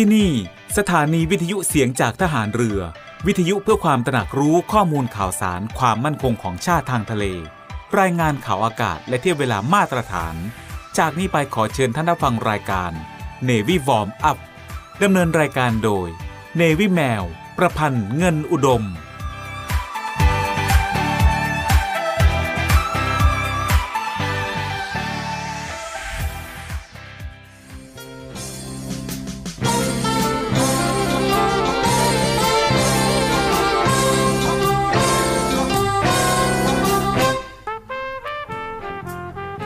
ที่นี่ สถานีวิทยุเสียงจากทหารเรือ วิทยุเพื่อความตระหนักรู้ข้อมูลข่าวสารความมั่นคงของชาติทางทะเล รายงานข่าวอากาศและเทียบเวลามาตรฐาน จากนี้ไปขอเชิญท่านรับฟังรายการ Navy Warm Up ดำเนินรายการโดย Navy แมว ประพันธ์เงินอุดม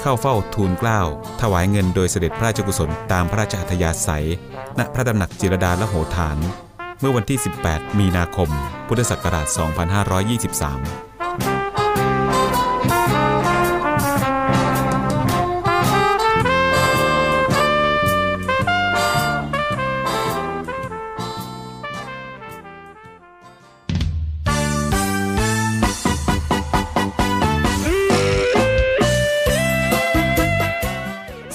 เข้าเฝ้าทูลเกล้าถวายเงินโดยเสด็จพระราชกุศลตามพระราชอัธยาศัย ณพระตำหนักจิรดาละโหฐาน เมื่อวันที่ 18 มีนาคม พุทธศักราช 2523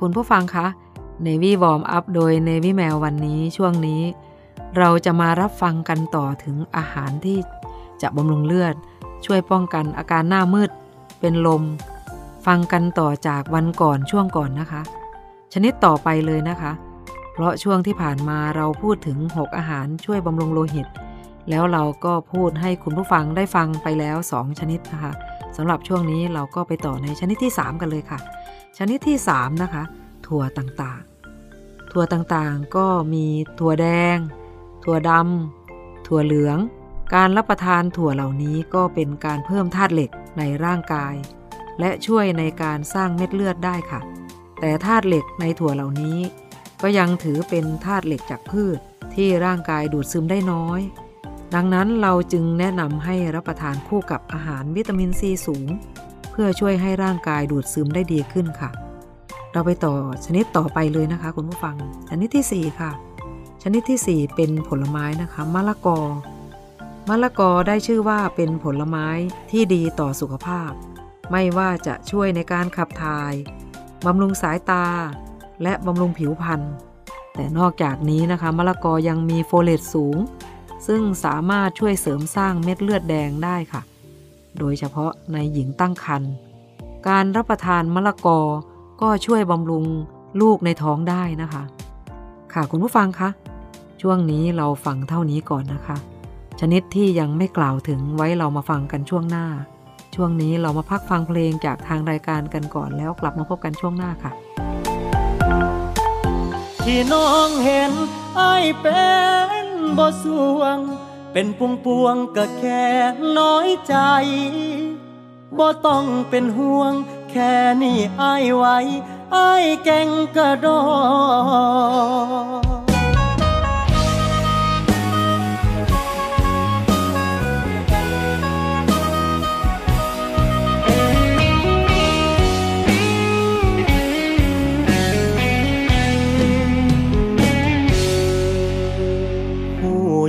คุณผู้ฟังคะ Navy Warm Up โดย Navy แมววันนี้ช่วงนี้ เราจะมารับฟังกันต่อถึงอาหารที่จะบำรุงเลือด ช่วยป้องกันอาการหน้ามืด เป็นลม ฟังกันต่อจากวันก่อนช่วงก่อนนะคะ ชนิดต่อไปเลยนะคะ เพราะช่วงที่ผ่านมาเราพูดถึง 6 อาหารช่วยบำรุงโลหิต แล้วเราก็พูดให้คุณผู้ฟังได้ฟังไปแล้ว 2 ชนิดนะคะสำหรับช่วงนี้เราก็ไปต่อในชนิดที่ 3 กันเลยค่ะ ชนิดที่ 3 นะคะ ถั่วต่างๆ ถั่วต่างๆก็มีถั่วแดง ถั่วดำถั่วเหลือง การรับประทานถั่วเหล่านี้ก็เป็นการเพิ่มธาตุเหล็กในร่างกาย และช่วยในการสร้างเม็ดเลือดได้ค่ะ แต่ธาตุเหล็กในถั่วเหล่านี้ ก็ยังถือเป็นธาตุเหล็กจากพืชที่ร่างกายดูดซึมได้น้อย ดังนั้นเราจึงแนะนำให้รับประทานคู่กับอาหารวิตามินซีสูง เพื่อช่วยให้ร่างกายดูดซึมได้ดีขึ้นค่ะ เราไปต่อชนิดต่อไปเลยนะคะ คุณผู้ฟัง ชนิดที่ 4 ค่ะ ชนิดที่ 4 เป็นผลไม้นะคะมะละกอมะละกอได้ชื่อว่าเป็นผลไม้ที่ดีต่อสุขภาพ ไม่ว่าจะช่วยในการขับถ่ายบำรุงสายตา และบำรุงผิวพรรณแต่นอกจากนี้นะคะมะละกอยังมีโฟเลตสูง ซึ่งสามารถช่วยเสริมสร้างเม็ดเลือดแดงได้ค่ะ โดยเฉพาะในหญิงตั้งครรภ์การรับประทานมะละกอก็ช่วยบำรุงลูกในท้องได้นะคะ ค่ะคุณผู้ฟังคะ ช่วงนี้เราฟังเท่านี้ก่อนนะคะ ชนิดที่ยังไม่กล่าวถึงไว้เรามาฟังกันช่วงหน้า ช่วงนี้เรามาพักฟังเพลงจากทางรายการกันก่อนแล้วกลับมาพบกันช่วงหน้าค่ะ ที่น้องเห็นไอ้เป็นบสวง เป็นปวงปวงก็แค่น้อยใจบ่ต้องเป็นห่วง แค่นี้อไว้ไอายแก่งกระดอ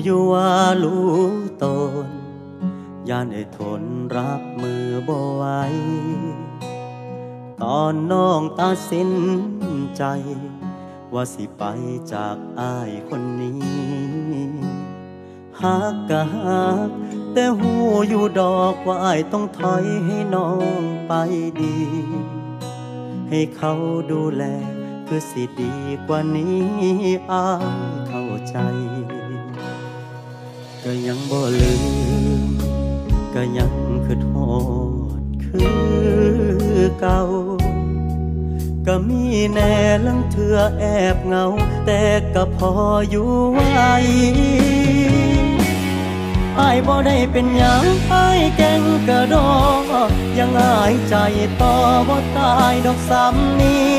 อยู่ว่ารู้ตนยานไอ้ทนรับมือบ่ไหวตอนน้องตัดสินใจ ว่าสิไปจากอ้ายคนนี้หักกะหักแต่หูอยู่ดอกว่าอ้ายต้องถอยให้น้องไปดี ให้เขาดูแลคือสิดีกว่านี้อ้ายเข้าใจ ก็ยังบ่ลืม ก็ยังคือโทษคือเก่า ก็มีแน่ลังเถื่อแอบเงา แต่ก็พออยู่ไหว้อายบ่ได้เป็นยังอายแก่งกระดอยังอายใจต่อบ่ตายดอกซ้ำนี้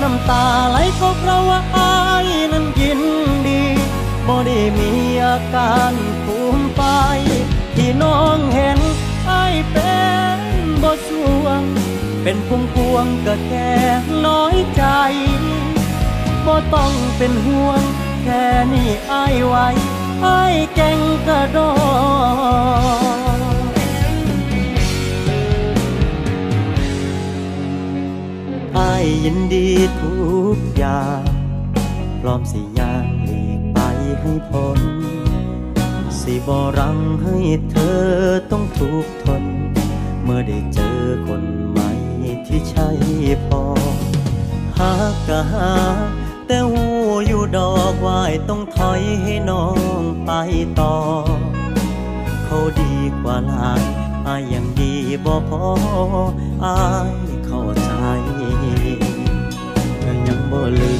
น้ำตาไหลก็เพราะว่าอายนั้นยินดี บ่ได้มีอาการภูมิไป ที่น้องเห็นไอเป็นบ่สวง เป็นพวงพวงก็แค่น้อยใจบ่ต้องเป็นห่วง แค่นี้ไอไว้ไอ้แก่งกระดอไอยินดีทุกอย่างพร้อมสิ ให้พ้นสิบอรังให้เธอต้องทุกทน เมื่อได้เจอคนใหม่ที่ใช่พอหากกะหา แต่หูอยู่ดอกวายต้องถอยให้น้องไปต่อ เขาดีกว่าลายอายยังดีบ่พออายเข้าใจก็ยังบ่ลื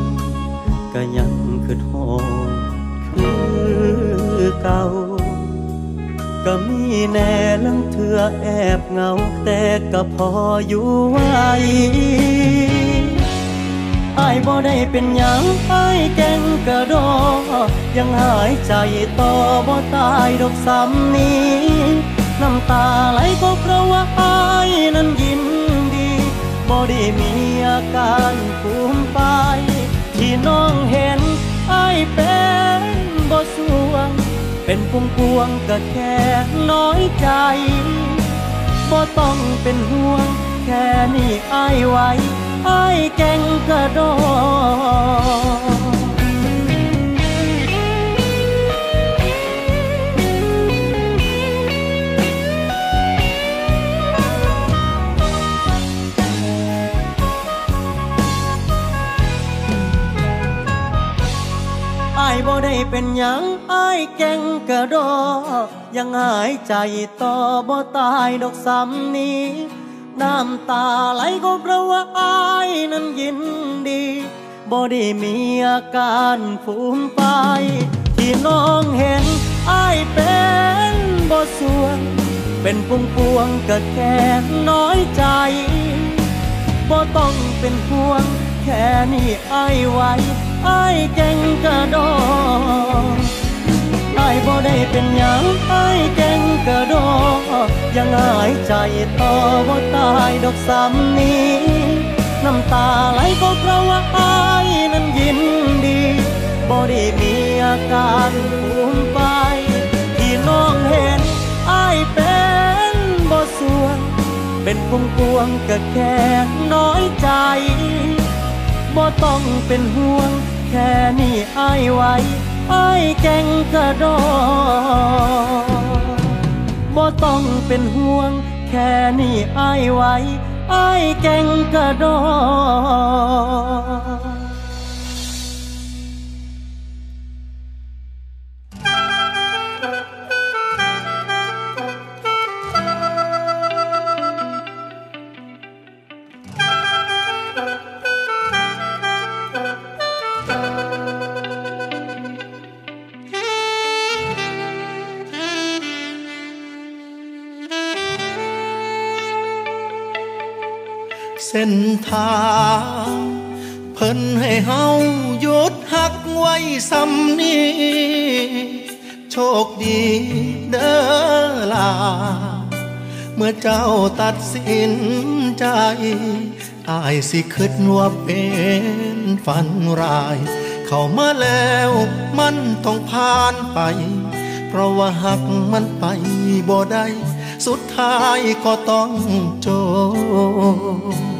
มก็ยังคือโทอ เก่า ก็มีแน่ลังเถื่อแอบเงา แต่ก็พออยู่ไว้อายบ่ได้เป็นหยังอายแก่งกระดอ ยังหายใจต่อบ่ตายดอกซ้ำนี้ น้ำตาไหลก็เพราะว่าอายนั้นยินดีบ่ได้มีอาการภูมิไป ที่น้องเห็นอายเป็นบ่สวง เป็นพวงพวงก็แค่น้อยใจบ่ต้องเป็นห่วง แค่นี้อายไว้อายแก่งกระโดดอายบ่ได้เป็นหยัง อายแก่งกระโดดยังหายใจต่อบ่ตายดอกซ้ำนี้ น้ำตาไหลก็เพราะว่าอายนั้นยินดีบ่ได้มีอาการฟูมไป ที่น้องเห็นอายเป็นบ่ส่วนเป็นพวงพวงก็แค่น้อยใจบ่ต้องเป็นห่วง แค่นี้อายไว้อายแก่งกระโดดอายบ่ได้เป็นหยังไอายแก่งกระโดดยังหายใจต่อบ่ตายดอกซ้ำนี้น้ำตาไหลก็เพราะว่าอายนั้นยินดีบ่ได้มีอาการภูมิไป ที่น้องเห็นอายเป็นบ่ส่วนเป็นพวงพวงก็แค่น้อยใจบ่ต้องเป็นห่วงแค่นี้อายไว้ อายแก่งกระโดดบ่ต้องเป็นห่วง แค่นี้อายไว้อายแก่งกระโดด ส้นทางเพิ่นให้เฮาหยุดหักไว้ซ้ำนี้โชคดีเด้อล่ะเมื่อเจ้าตัดสินใจอายสิคิดว่าเป็นฝันร้าย เข้ามาแล้วมันต้องผ่านไป เพราะว่าหักมันไปบ่ได้ สุดท้ายก็ต้องจบ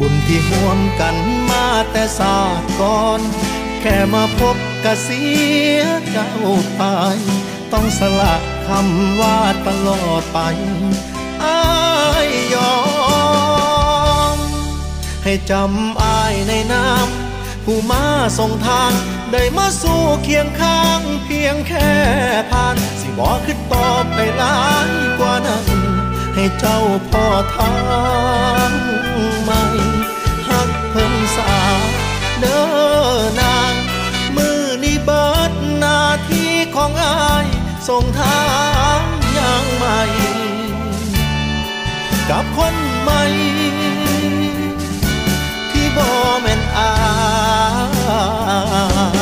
บุญที่ห่วมกันมาแต่ศาสตร์ก่อน แค่มาพบกะเสียเจ้าไป ต้องสละคำว่าตลอดไปอายยอม ให้จำอายในน้ำผู้มาส่งทางได้มาสู่เคียงข้างเพียงแค่ผ่าน สิบอกขึ้นต่อไปหลายกว่านั้น ให้เจ้าพ่อทางใหม่ เพิ่นสาเด้อนางมือนี้เบิดหน้าที่ของอายส่งทางอย่างใหม่ กับคนใหม่ ที่บ่แม่นอา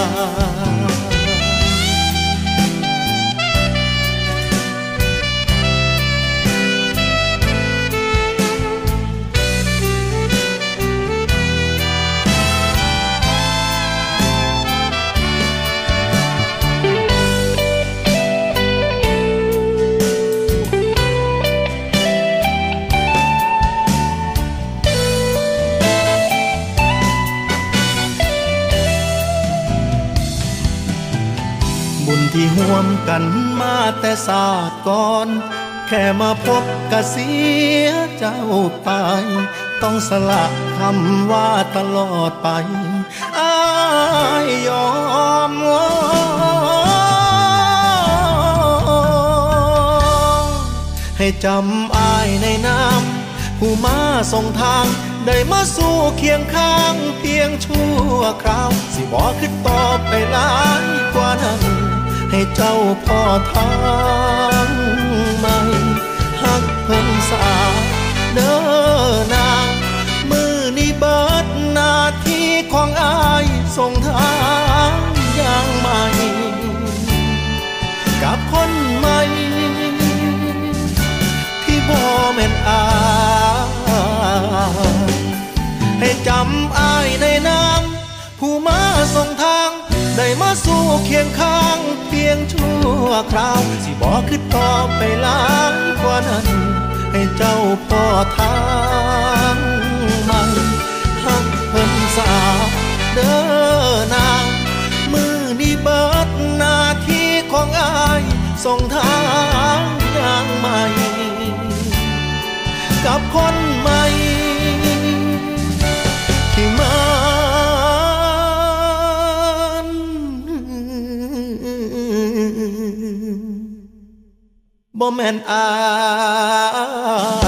ย วมกันมาแต่ศาสตร์ก่อน แค่มาพบกะเสียเจ้าไปต้องสละคำว่าตลอดไปอายยอมให้จำอายในน้ำผู้มาส่งทาง ได้มาสู่เคียงข้างเพียงชั่วคราว สิบอกขึ้นต่อไปหลายกว่านั้น ให้เจ้าพ่อทางใหม่หักเพิ่นสาเด้อนางมือนี้เบิดนาทีของอายส่งทางอย่างใหม่ กับคนใหม่ ที่บ่แม่นอายให้จำอายในน้ำผู้มาส่งทาง ได้มาสู่เคียงข้างเพียงชั่วคราว สิบอกคือต่อไปล้างกว่านั้น ให้เจ้าพ่อทางมันหักเพิ่นสาเด้อนางมือนี้เบิดหน้าที่ของอายส่งทางอย่างใหม่ กับคนใหม่ บ่แม่นอาย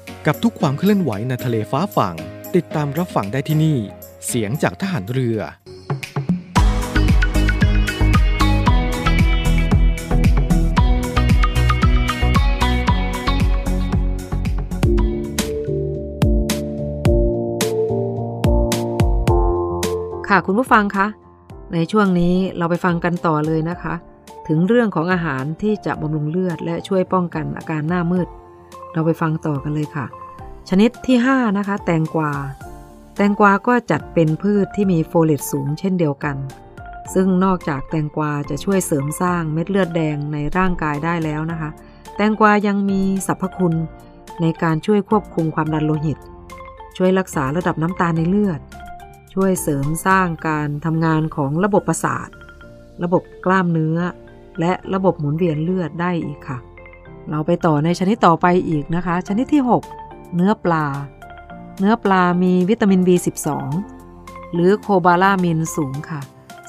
กับทุกความเคลื่อนไหวในทะเลฟ้าฝั่ง ติดตามรับฟังได้ที่นี่ เสียงจากทหารเรือ ค่ะคุณผู้ฟังคะในช่วงนี้เราไปฟังกันต่อเลยนะคะ ถึงเรื่องของอาหารที่จะบำรุงเลือดและช่วยป้องกันอาการหน้ามืด เราไปฟังต่อกันเลยค่ะ ชนิดที่ 5 นะคะ แตงกวา แตงกวาก็จัดเป็นพืชที่มีโฟเลตสูงเช่นเดียวกัน ซึ่งนอกจากแตงกวาจะช่วยเสริมสร้างเม็ดเลือดแดงในร่างกายได้แล้วนะคะ แตงกวายังมีสรรพคุณในการช่วยควบคุมความดันโลหิต ช่วยรักษาระดับน้ำตาลในเลือด ช่วยเสริมสร้างการทำงานของระบบประสาท ระบบกล้ามเนื้อ และระบบหมุนเวียนเลือดได้อีกค่ะ เราไปต่อในชนิดต่อไปอีกนะคะ ชนิดที่ 6 เนื้อปลา เนื้อปลามีวิตามิน B12 หรือโคบาลามินสูงค่ะ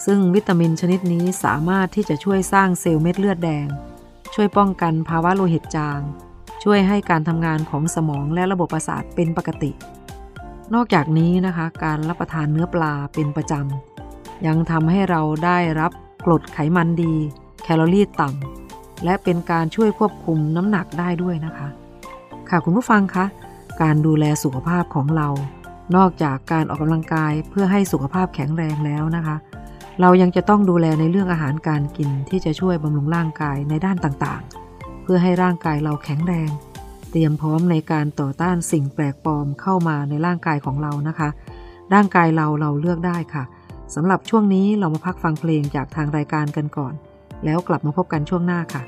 ซึ่งวิตามินชนิดนี้สามารถที่จะช่วยสร้างเซลล์เม็ดเลือดแดง ช่วยป้องกันภาวะโลหิตจาง ช่วยให้การทำงานของสมองและระบบประสาทเป็นปกติ นอกจากนี้นะคะ การรับประทานเนื้อปลาเป็นประจำยังทำให้เราได้รับกรดไขมันดี แคลอรี่ต่ำ และเป็นการช่วยควบคุมน้ำหนักได้ด้วยนะคะ ค่ะคุณผู้ฟังคะการดูแลสุขภาพของเรา นอกจากการออกกำลังกายเพื่อให้สุขภาพแข็งแรงแล้วนะคะ เรายังจะต้องดูแลในเรื่องอาหารการกินที่จะช่วยบำรุงร่างกายในด้านต่างๆ เพื่อให้ร่างกายเราแข็งแรง เตรียมพร้อมในการต่อต้านสิ่งแปลกปลอมเข้ามาในร่างกายของเรานะคะ ร่างกายเราเราเลือกได้ค่ะสำหรับช่วงนี้เรามาพักฟังเพลงจากทางรายการกันก่อน แล้วกลับมาพบกันช่วงหน้าค่ะ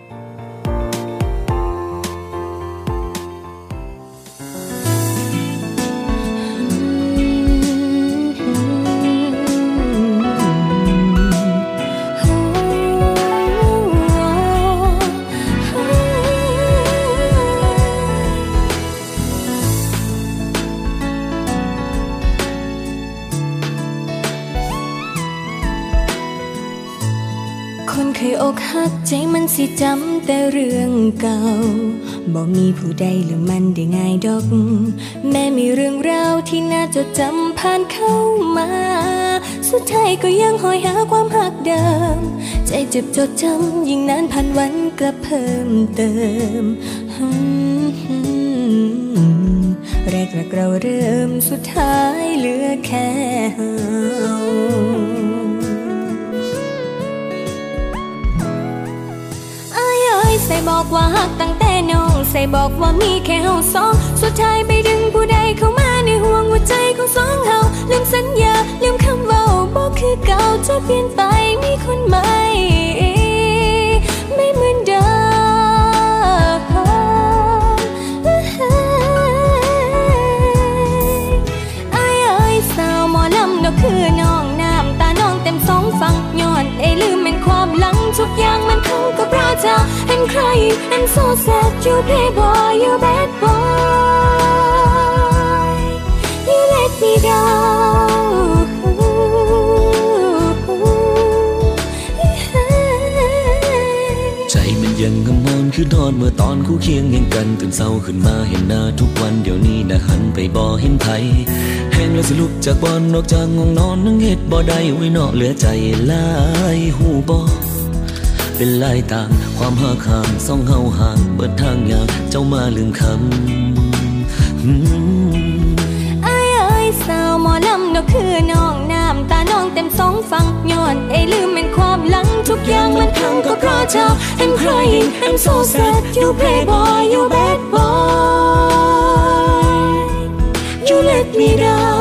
อกหักใจมันสิจำแต่เรื่องเก่าบอกมีผู้ใดลืมมันได้ง่ายดอก แม้มีเรื่องราวที่น่าจดจำผ่านเข้ามา สุดท้ายก็ยังหอยหาความหักเดิม ใจเจ็บจดจำยิ่งนานผ่านวันกลับเพิ่มเติมแรกแรกเราเริ่มสุดท้ายเหลือแค่เฮา ใส่บอกว่าหักตั้งแต่น้อง ใส่บอกว่ามีแค่เฮาสอง สุดท้ายไปดึงผู้ใดเข้ามาในห่วงหัวใจของสองเฮาลืมสัญญาลืมคำเว้าบอกคือเก่าจะเปลี่ยนไปมีคนใหมุ่กอย่างมันคงกับราชา I'm so sad you playboy you bad boy You let me down ใจมันยังงมอนคือทอนเมื่อตอนคู่เคียงยังกันตื่นเศร้าขึ้นมาเห็นหน้าทุกวันเดี๋ยวนี้นะหันไปบ่เห็นไผแห้งแล้วสิลุกจากบอนนอกจากงงนอนนั่งเฮ็ดบ่ได้ไว้เนาะเหลือใจหลายหูบ่ เป็นลายต่าง ความหาคางซ่องเฮาห่าง เบิดทางยากเจ้ามาลืมคำอืมไอ้ไอ้สาวหมอลำนกคือน้องน้ำตาน้องเต็มสองฝั่งย้อนไอ้ลืมเป็นความหลังทุกอย่างมันพังก็เพราะเธอ I'm crying I'm so sad you playboy you bad boy you let me down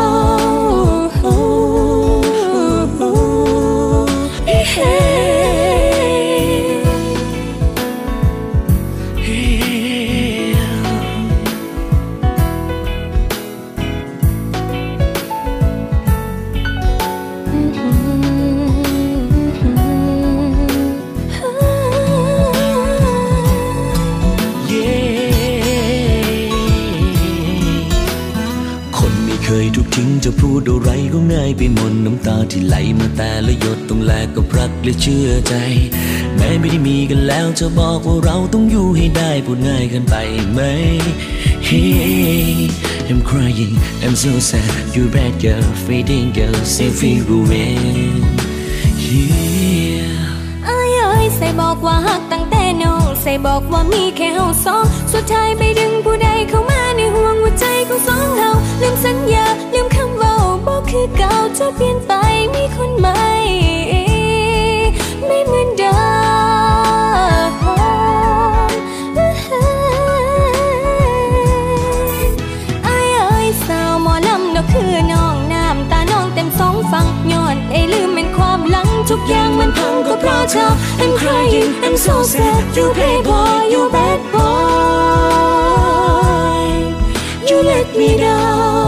จะพูดอะไรก็ง่ายไปหมดน้ำตาที่ไหลมาแต่ละหยดต้องแลกกับรักและเชื่อใจ แม้ไม่ได้มีกันแล้วจะบอกว่าเราต้องอยู่ให้ได้พูดง่ายกินไปไหม Hey I'm crying I'm so sad you bad girl fading girl say feel away Yeah ไอ้ไอ้ใส่บอกว่าหักตั้งแต่น้องใส่บอกว่ามีแค่เฮาสอง สุดท้ายไปดึงผู้ใดเข้ามาในห่วงหัวใจของสองเฮาลืมสัญญาลืม คือเก่าเธอเปลี่ยนไปมีคนใหม่ ไม่เหมือนเดิมไอ้ไอ้สาวหมอลำนกคือน้องน้ำตาน้องเต็มสองฝั่งย้อนไอ้ลืมเป็นความหลังทุกอย่างมันพังก็เพราะเธอ I'm crying I'm so sad you playboy you bad boy you let me down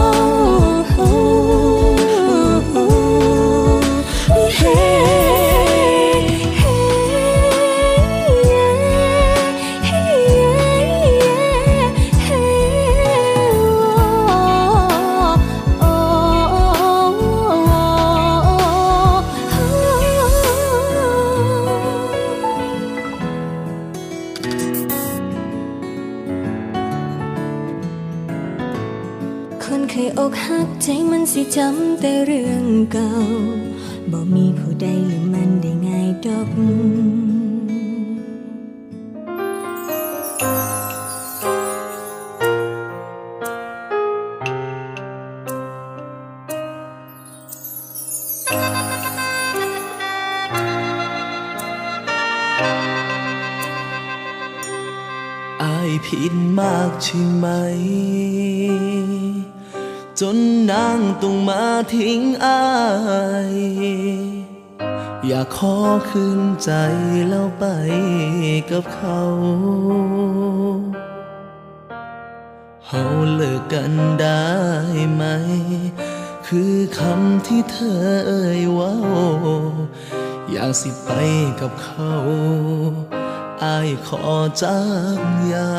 แต่เรื่องเก่าบ่มีผู้ใดลืมมันได้ง่ายดอกอายผิดมากใช่ไหม จนนางต้องมาทิ้งอาย อยากขอคืนใจแล้วไปกับเขาเฮาเลิกกันได้ไหม คือคำที่เธอเอ่ยว่าอยากสิไปกับเขา อายขอจากยา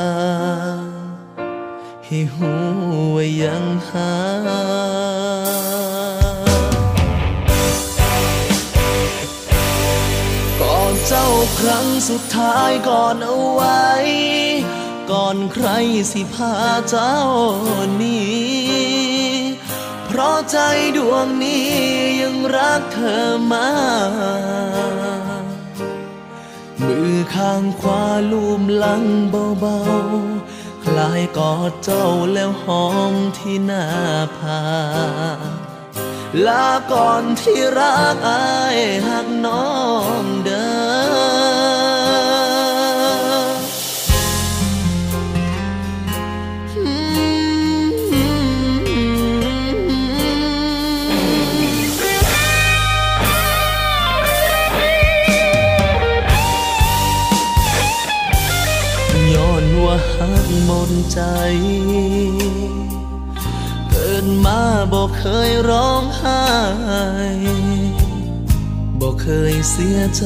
ให้หูว่ายังหาก่อนเจ้าครั้งสุดท้ายก่อนเอาไว้ ก่อนใครสิพาเจ้านี้เพราะใจดวงนี้ยังรักเธอมากมือข้างขวาลูมหลังเบาๆ ลายกอดเจ้าแล้วหอมที่หน้าผาลาก่อนที่รักอายหักน้อง ใจ เกิดมาบอกเคยร้องไห้บอกเคยเสียใจ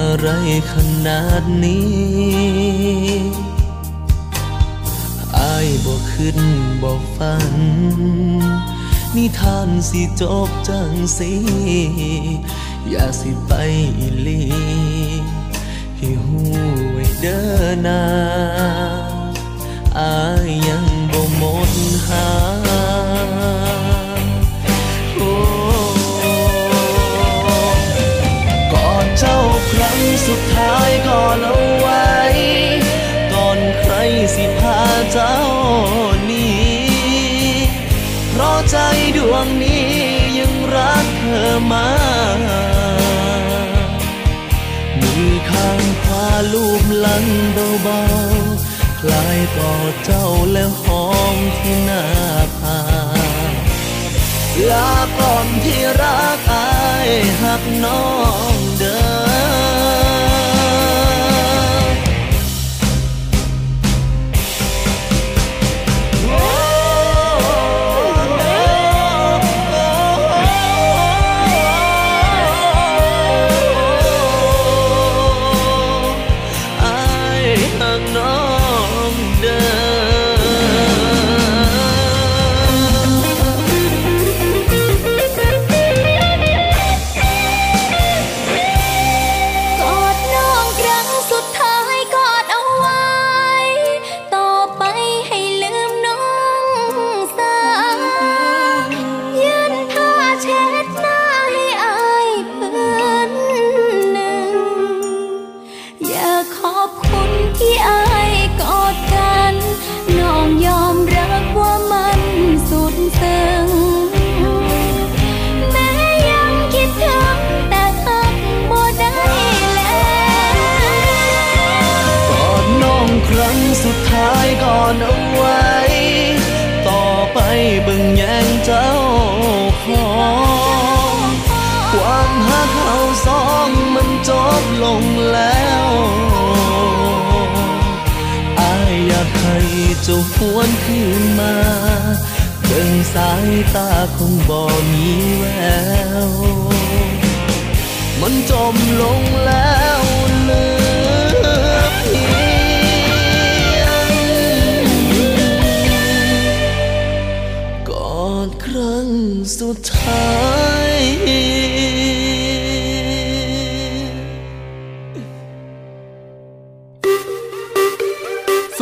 อะไรขนาดนี้อายบอกขึ้นบอกฝัน นิทานสิจบจังสิอย่าสิไปอีลีให้หูไว้เดินนา อายยังบ่หมดหาโอ้กอดเจ้าครั้งสุดท้ายก่อนเอาไว้ ก่อนใครสิพาเจ้านี้เพราะใจดวงนี้ยังรักเธอมามือข้างขวาลูบลังเบาๆ คล้ายกอดเจ้าและหอมที่หน้าผาลาก่อนที่รักอายหักน้อง วนคืนมาเบิ่งสายตาคงบ่มีแวว มันจมลงแล้วเหลือเพียงกอดครั้งสุดท้าย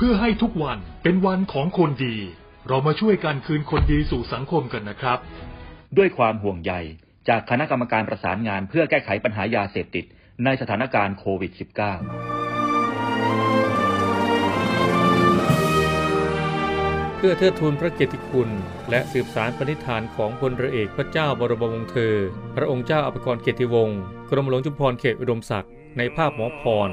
เพื่อให้ทุกวันเป็นวันของคนดี เรามาช่วยกันคืนคนดีสู่สังคมกันนะครับ ด้วยความห่วงใยจากคณะกรรมการประสานงานเพื่อแก้ไขปัญหายาเสพติดในสถานการณ์โควิด -19 เพื่อเทิดทูนพระเกียรติคุณ และสืบสารปณิธานของพลเรือเอกพระเจ้าบรมวงศ์เธอ พระองค์เจ้าอภิกรเกียรติวงศ์กรมหลวงจุฬาภรณ์เขตอุดมศักดิ์ในภาพหมอพร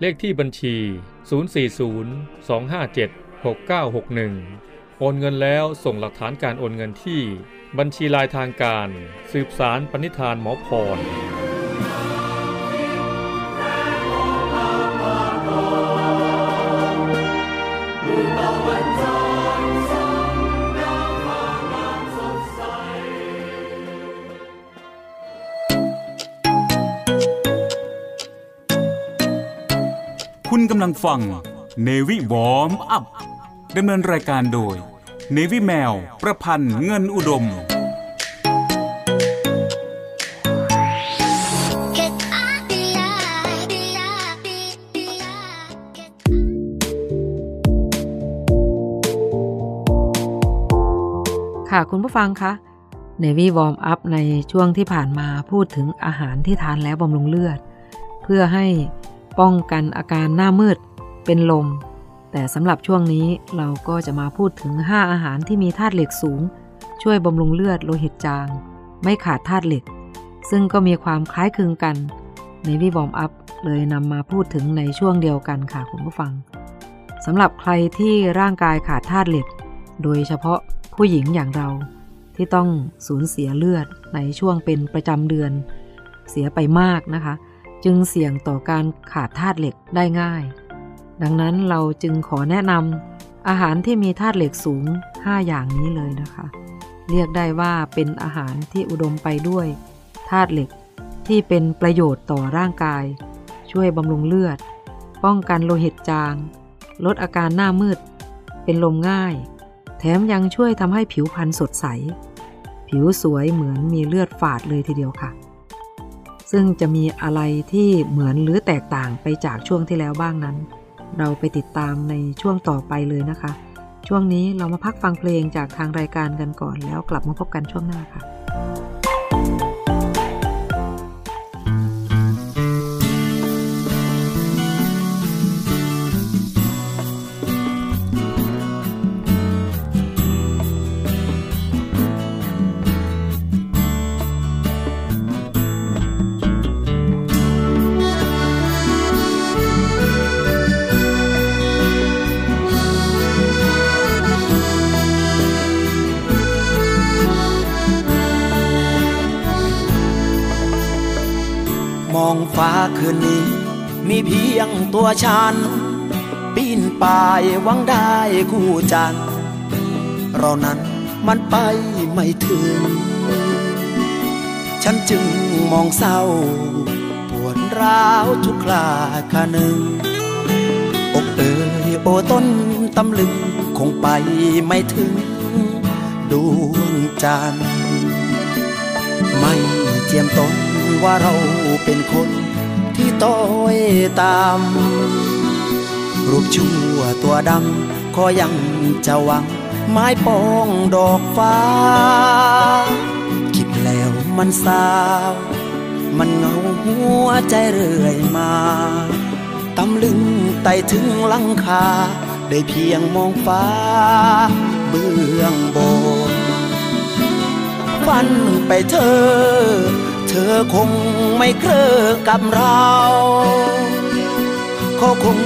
เลขที่บัญชี 040 257 6961 โอนเงินแล้วส่งหลักฐานการโอนเงินที่ บัญชีลายทางการ สืบสารปณิธานหมอพร กำลังฟังเนวิวอมอัพดำเนินรายการโดยเนวิแมว ประพันธ์เงินอุดม ค่ะคุณผู้ฟังคะเนวี่วอร์มอัพในช่วงที่ผ่านมาพูดถึงอาหารที่ทานแล้วบำรุงเลือด เพื่อให้ ป้องกันอาการหน้ามืด เป็นลม แต่สำหรับช่วงนี้เราก็จะมาพูดถึง 5 อาหารที่มีธาตุเหล็กสูง ช่วยบำรุงเลือดโลหิตจาง ไม่ขาดธาตุเหล็ก ซึ่งก็มีความคล้ายคลึงกันในวิบอมอัพเลยนำมาพูดถึงในช่วงเดียวกันค่ะคุณผู้ฟังสำหรับใครที่ร่างกายขาดธาตุเหล็ก โดยเฉพาะผู้หญิงอย่างเราที่ต้องสูญเสียเลือดในช่วงเป็นประจำเดือน เสียไปมากนะคะ จึงเสี่ยงต่อการขาดธาตุเหล็กได้ง่าย ดังนั้นเราจึงขอแนะนำอาหารที่มีธาตุเหล็กสูง 5 อย่างนี้เลยนะคะ เรียกได้ว่าเป็นอาหารที่อุดมไปด้วยธาตุเหล็กที่เป็นประโยชน์ต่อร่างกาย ช่วยบำรุงเลือด ป้องกันโลหิตจาง ลดอาการหน้ามืด เป็นลมง่าย แถมยังช่วยทำให้ผิวพรรณสดใส ผิวสวยเหมือนมีเลือดฝาดเลยทีเดียวค่ะ ซึ่งจะมีอะไรที่เหมือนหรือแตกต่างไปจากช่วงที่แล้วบ้างนั้น เราไปติดตามในช่วงต่อไปเลยนะคะ ช่วงนี้เรามาพักฟังเพลงจากทางรายการกันก่อนแล้วกลับมาพบกันช่วงหน้าค่ะ ฟ้าคืนนี้ มีเพียงตัวฉัน ปีนป่ายหวังได้คู่จันเรานั้นมันไปไม่ถึง ฉันจึงมองเศร้า ปวดร้าวทุกคราคาหนึ่งอกเอ่ยโอต้นตำลึงคงไปไม่ถึงดวงจันทร์ไม่เจียมตนว่าเราเป็นคน ต้อยตามรูปชั่วตัวดำก็ยังจะหวัง ไม้ปองดอกฟ้า คิดแล้วมันสาว มันเหงาหัวใจเรื่อยมาตำลึงไต่ถึงลังคา ได้เพียงมองฟ้า เบื้องบน ฝันไปเธอ เธอคงไม่เคลอกับเราเขาคง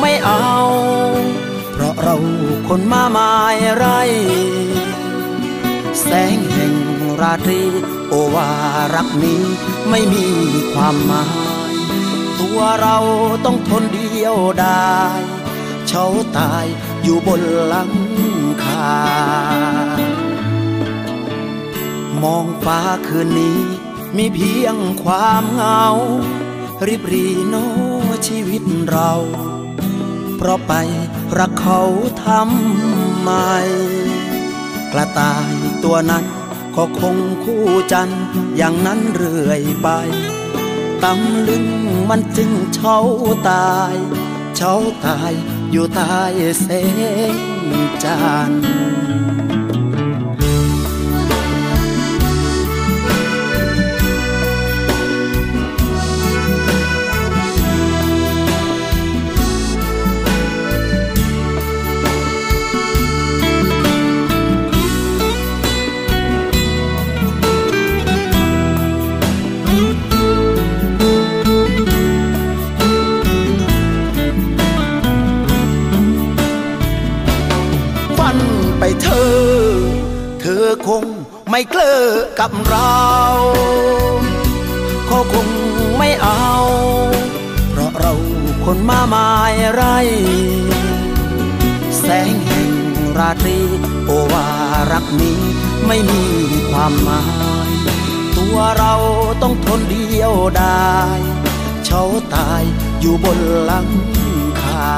ไม่เอา เพราะเราคนมาหมายไร แสงแห่งราตรี โอวารักนี้ไม่มีความหมาย ตัวเราต้องทนเดียวได้เช้าตายอยู่บนหลังคามองฟ้าคืนนี้ มีเพียงความเหงา ริบรีโนชีวิตเรา เพราะไปรักเขาทำไม กระต่ายตัวนั้นก็คงคู่จันอย่างนั้นเรื่อยไปตำลึงมันจึงเช้าตายเช้าตายอยู่ใต้เส้นจันทร์ ไม่เกลือกับเราเขาคงไม่เอา เพราะเราคนมาหมายไร แสงแห่งราตรี โอวารักนี้ไม่มีความหมาย ตัวเราต้องทนเดียวได้เช้าตายอยู่บนหลังคา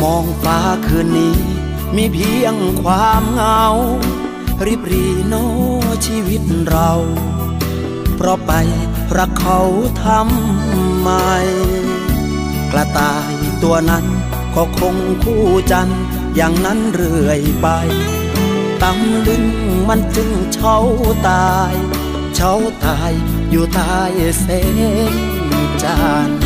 มองฟ้าคืนนี้ มีเพียงความเหงา ริบรีโนชีวิตเรา เพราะไปรักเขาทำไม กระต่ายตัวนั้นก็คงคู่จันอย่างนั้นเรื่อยไปตำลึงมันจึงเช้าตายเช้าตายอยู่ใต้เส้นจันทร์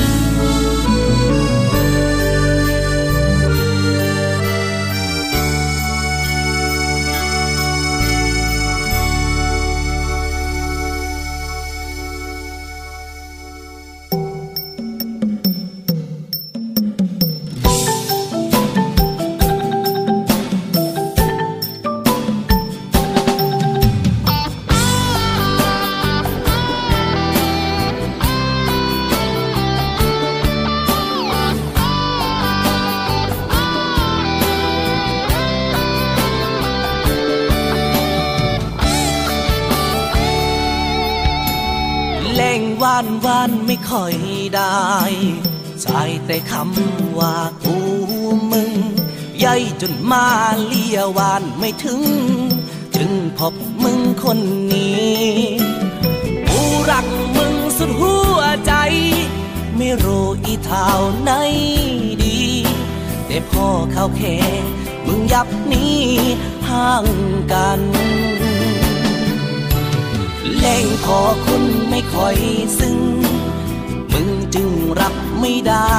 ำว่ากูมึง ใหญ่จนมาเลียวานไม่ถึง จึงพบมึงคนนี้กูรักมึงสุดหัวใจ ไม่รู้อีเท่าไหนดี แต่พ่อเขาแค่มึงยับนี้ห่างกันแรงพอคุณไม่ค่อยซึ้งมึงจึงรับ ไม่ได้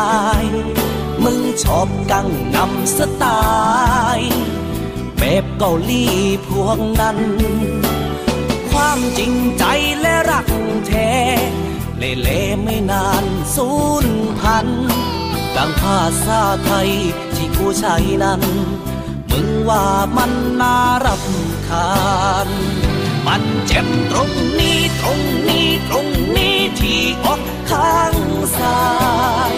มึงชอบกังนำสไตล์แบบเกาหลีพวกนั้น ความจริงใจและรักแท้ เล่เล่ไม่นานสูญพันดังภาษาไทยที่กูใช้นั้น มึงว่ามันน่ารำคาญ มันเจ็บตรงนี้ตรงนี้ตรงนี้ที่อกข้างซ้าย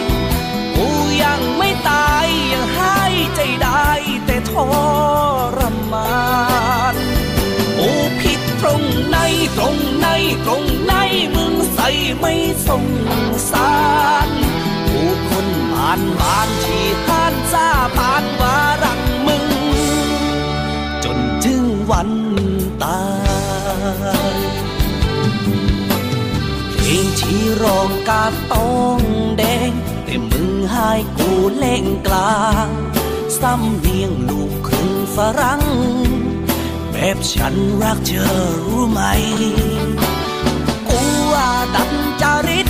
กูยังไม่ตายยังหายใจได้แต่ทรมานกูผิดตรงไหนตรงไหนตรงไหนมึงใส่ไม่สงสารกูคนผ่านบ้านที่ผ่านซาผ่านว่ารักมึง จนถึงวันตาย เพลงที่ร้องกาต้องแดง แต่มึงใหายกูเล่งกลางซ้ำเนียงลูกครึ่งฝรั่ง แบบฉันรักเธอรู้ไหม กูว่าดันจาริต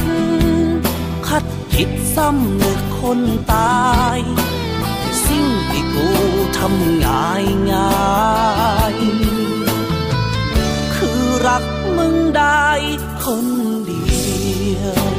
คัดผิดซ้ำนึกคนตายสิ่งที่กูทำง่ายง่าย รักมึงได้คนเดียว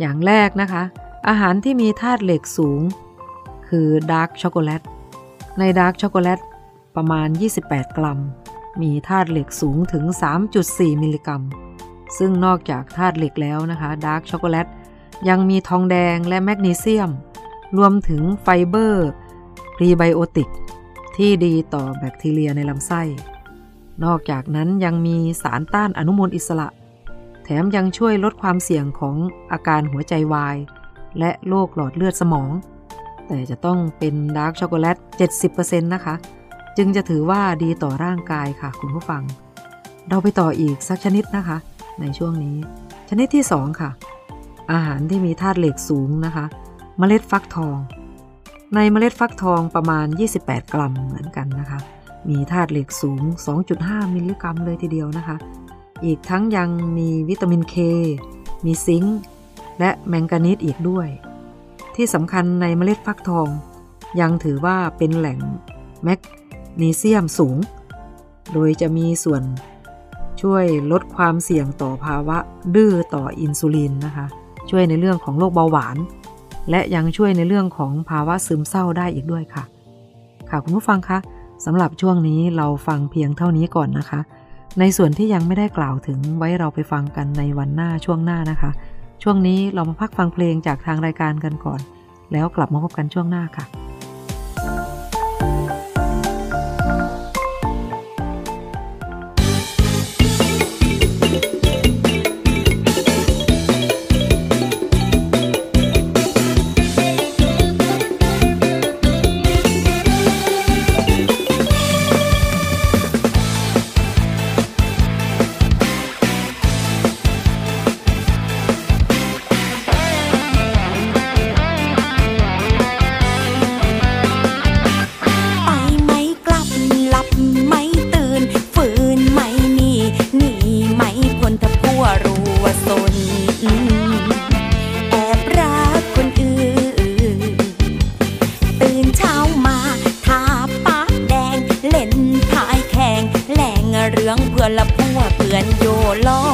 อย่างแรกนะคะ อาหารที่มีธาตุเหล็กสูง คือดาร์กช็อกโกแลต ในดาร์กช็อกโกแลตประมาณ 28 กรัม มีธาตุเหล็กสูงถึง 3.4 มิลลิกรัม ซึ่งนอกจากธาตุเหล็กแล้วนะคะดาร์กช็อกโกแลตยังมีทองแดงและแมกนีเซียม รวมถึงไฟเบอร์พรีไบโอติก ที่ดีต่อแบคทีเรียในลำไส้ นอกจากนั้นยังมีสารต้านอนุมูลอิสระ แถมยังช่วยลดความเสี่ยงของอาการหัวใจวาย และโรคหลอดเลือดสมอง แต่จะต้องเป็นดาร์กช็อกโกแลต 70%นะคะ จึงจะถือว่าดีต่อร่างกายค่ะคุณผู้ฟัง เราไปต่ออีกสักชนิดนะคะ ในช่วงนี้ ชนิดที่ 2 ค่ะ อาหารที่มีธาตุเหล็กสูงนะคะเมล็ดฟักทอง ในเมล็ดฟักทองประมาณ 28 กรัมเหมือนกันนะคะ มีธาตุเหล็กสูง 2.5 มิลลิกรัมเลยทีเดียวนะคะ อีกทั้งยังมีวิตามินเค มีซิงค์ และแมงกานีสอีกด้วย ที่สำคัญในเมล็ดฟักทอง ยังถือว่าเป็นแหล่งแมกนีเซียมสูง โดยจะมีส่วนช่วยลดความเสี่ยงต่อภาวะดื้อต่ออินซูลินนะคะ ช่วยในเรื่องของโรคเบาหวาน และยังช่วยในเรื่องของภาวะซึมเศร้าได้อีกด้วยค่ะ ค่ะคุณผู้ฟังคะสำหรับช่วงนี้เราฟังเพียงเท่านี้ก่อนนะคะ ในส่วนที่ยังไม่ได้กล่าวถึงไว้เราไปฟังกันในวันหน้าช่วงหน้านะคะ ช่วงนี้เรามาพักฟังเพลงจากทางรายการกันก่อน แล้วกลับมาพบกันช่วงหน้าค่ะ ละพัวเปื่อนโยล้อ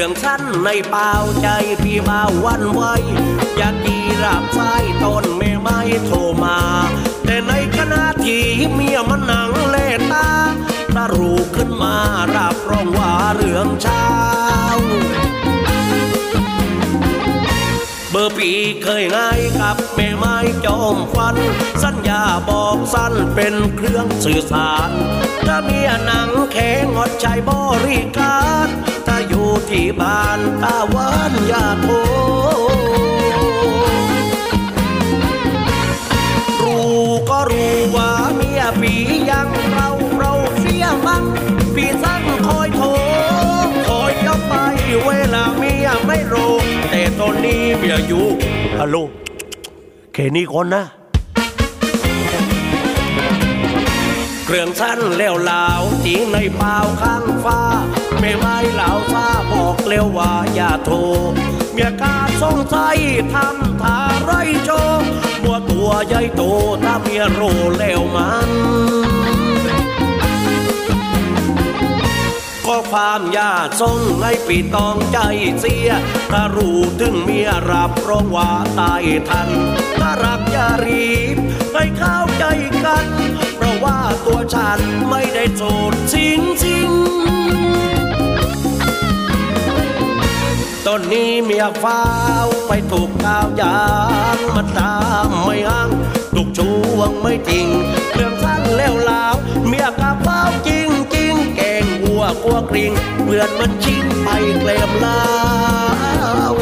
รื่องสั้นในเปล่าใจพี่มาวันไวอยากดีรับสายต้นไม่ไม่โทรมา แต่ในขณะที่เมียมันหนังเลตาตารูขึ้นมารับรองว่าเรื่องเช้า เบอร์ปีเคยง่ายกับแม่ไม้จอมฟัน สัญญาบอกสั้นเป็นเครื่องสื่อสารถ้าเมียหนังแข็งอดใจบริการอยู่ที่บ้านตาวันอยาโทรู้ก็รู้ว่าเมียปียังเราเราเสียมังปีสั่งคอยโทรคอยยกไปเวลาเมียไม่รู้ อนนี้เมียอยู่ฮัลโหลแค่นี้คนนะ เครื่องสั้นเลี้ยวลาวตีในเปล่าข้างฟ้า ไม่ไม้เหล่าซาบอกเลี้ยวว่าอย่าโทรเมียกาสงสัยทำท่าไรโจมัวตัวใหญ่โตถ้าเมียโรแล้วมัน ก็ความยาทรงให้ปีตองใจเสียถ้ารู้ถึงเมียรับรองว่าตายทันถ้ารักอย่ารีบให้เข้าใจกัน เพราะว่าตัวฉันไม่ได้โสดจริงจริงตอนนี้เมียฟ้าวไปถูกก้าวยางมันตามไม่อ้างถูกช่วงไม่จริงเรื่องสั้นแล้วลาวเมียกับฟ้าวจริง กลัวกริงเพื่อนมันชิงไปเกลมลาว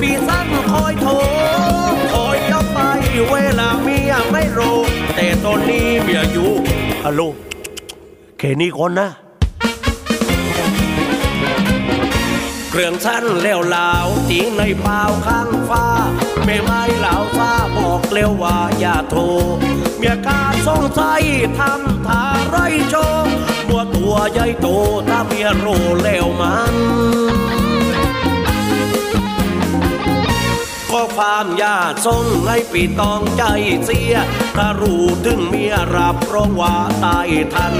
ปีสั้นคอยโทรคอยเอาไปเวลาเมียไม่โร แต่ตอนนี้เมียอยู่ฮัลโหลแค่นี้ก่อนนะเครื่องชั้นแล้วลาวตีในเปล่าข้างฟ้าไม่ไม้เหล่าซาบอกเร็วว่าอย่าโทรเมียกาสงสัยทำท่าไรโชมัวตัวใหญ่โตถ้าเมียโรแล้วมัน ก็ความยาทรงให้ปีตองใจเสีย ถ้ารู้ถึงเมียรับรองว่าตายทัน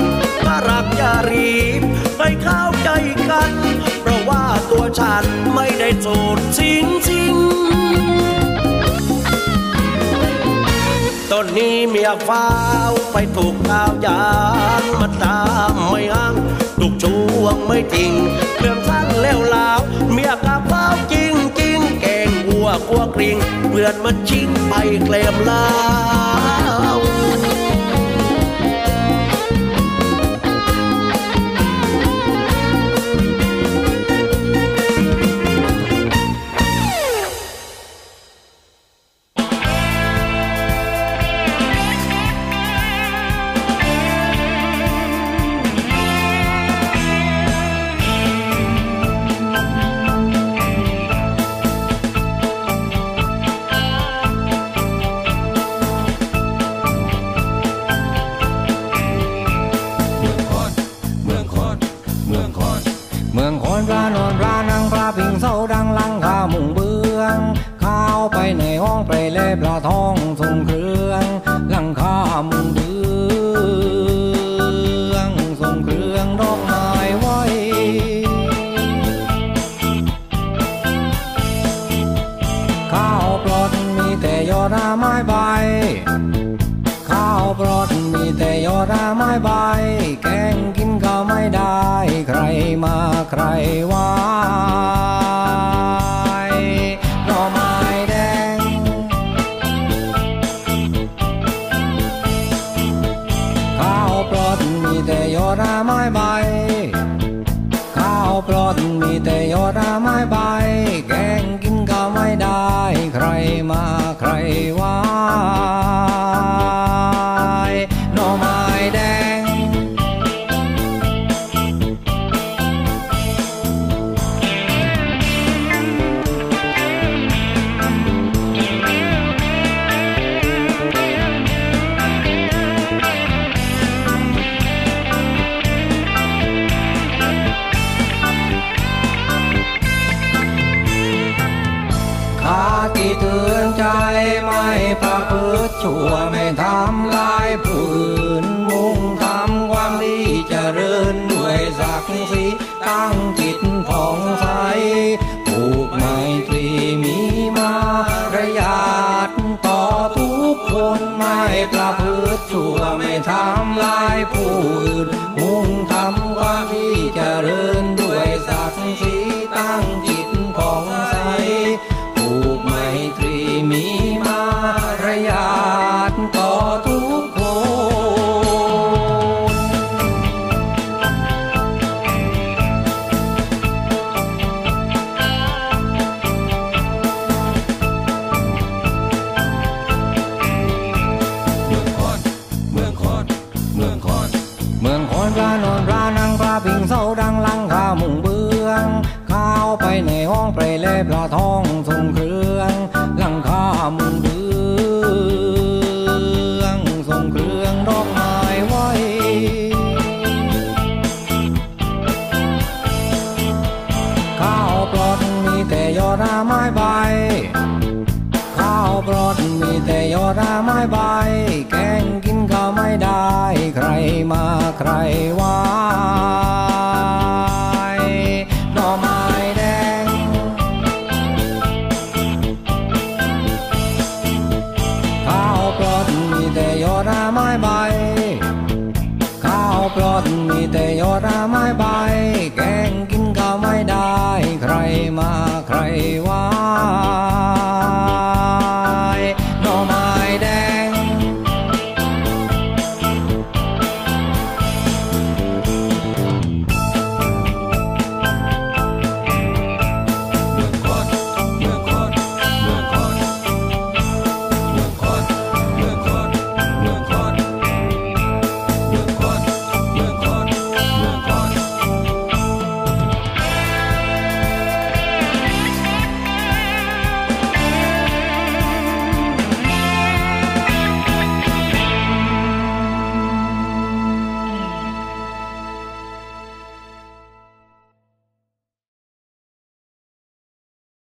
ถ้ารักอย่ารีบให้เข้าใจกัน เพราะว่าตัวฉันไม่ได้โสดจริงจริงตอนนี้เมียฟ้าวไปถูกก้าวยางมาตามไม่อ้างถูกช่วงไม่จริงเรื่องสั้นแล้วลาวเมียกับฟ้าวจริงจริงแกงวัว กลัวกริงเพื่อนมันชิงไปเกลมลา ห้องไปเล่ปลาทองทรงเครื่องลังข้ามุงเบืองทรงเครื่องดอกไม้ไว้ ข้าวปลดมีแต่ยอดาไม้ใบ ข้าวปลดมีแต่ยอดาไม้ใบ แกงกินก็ไม่ได้ ใครมาใครว่า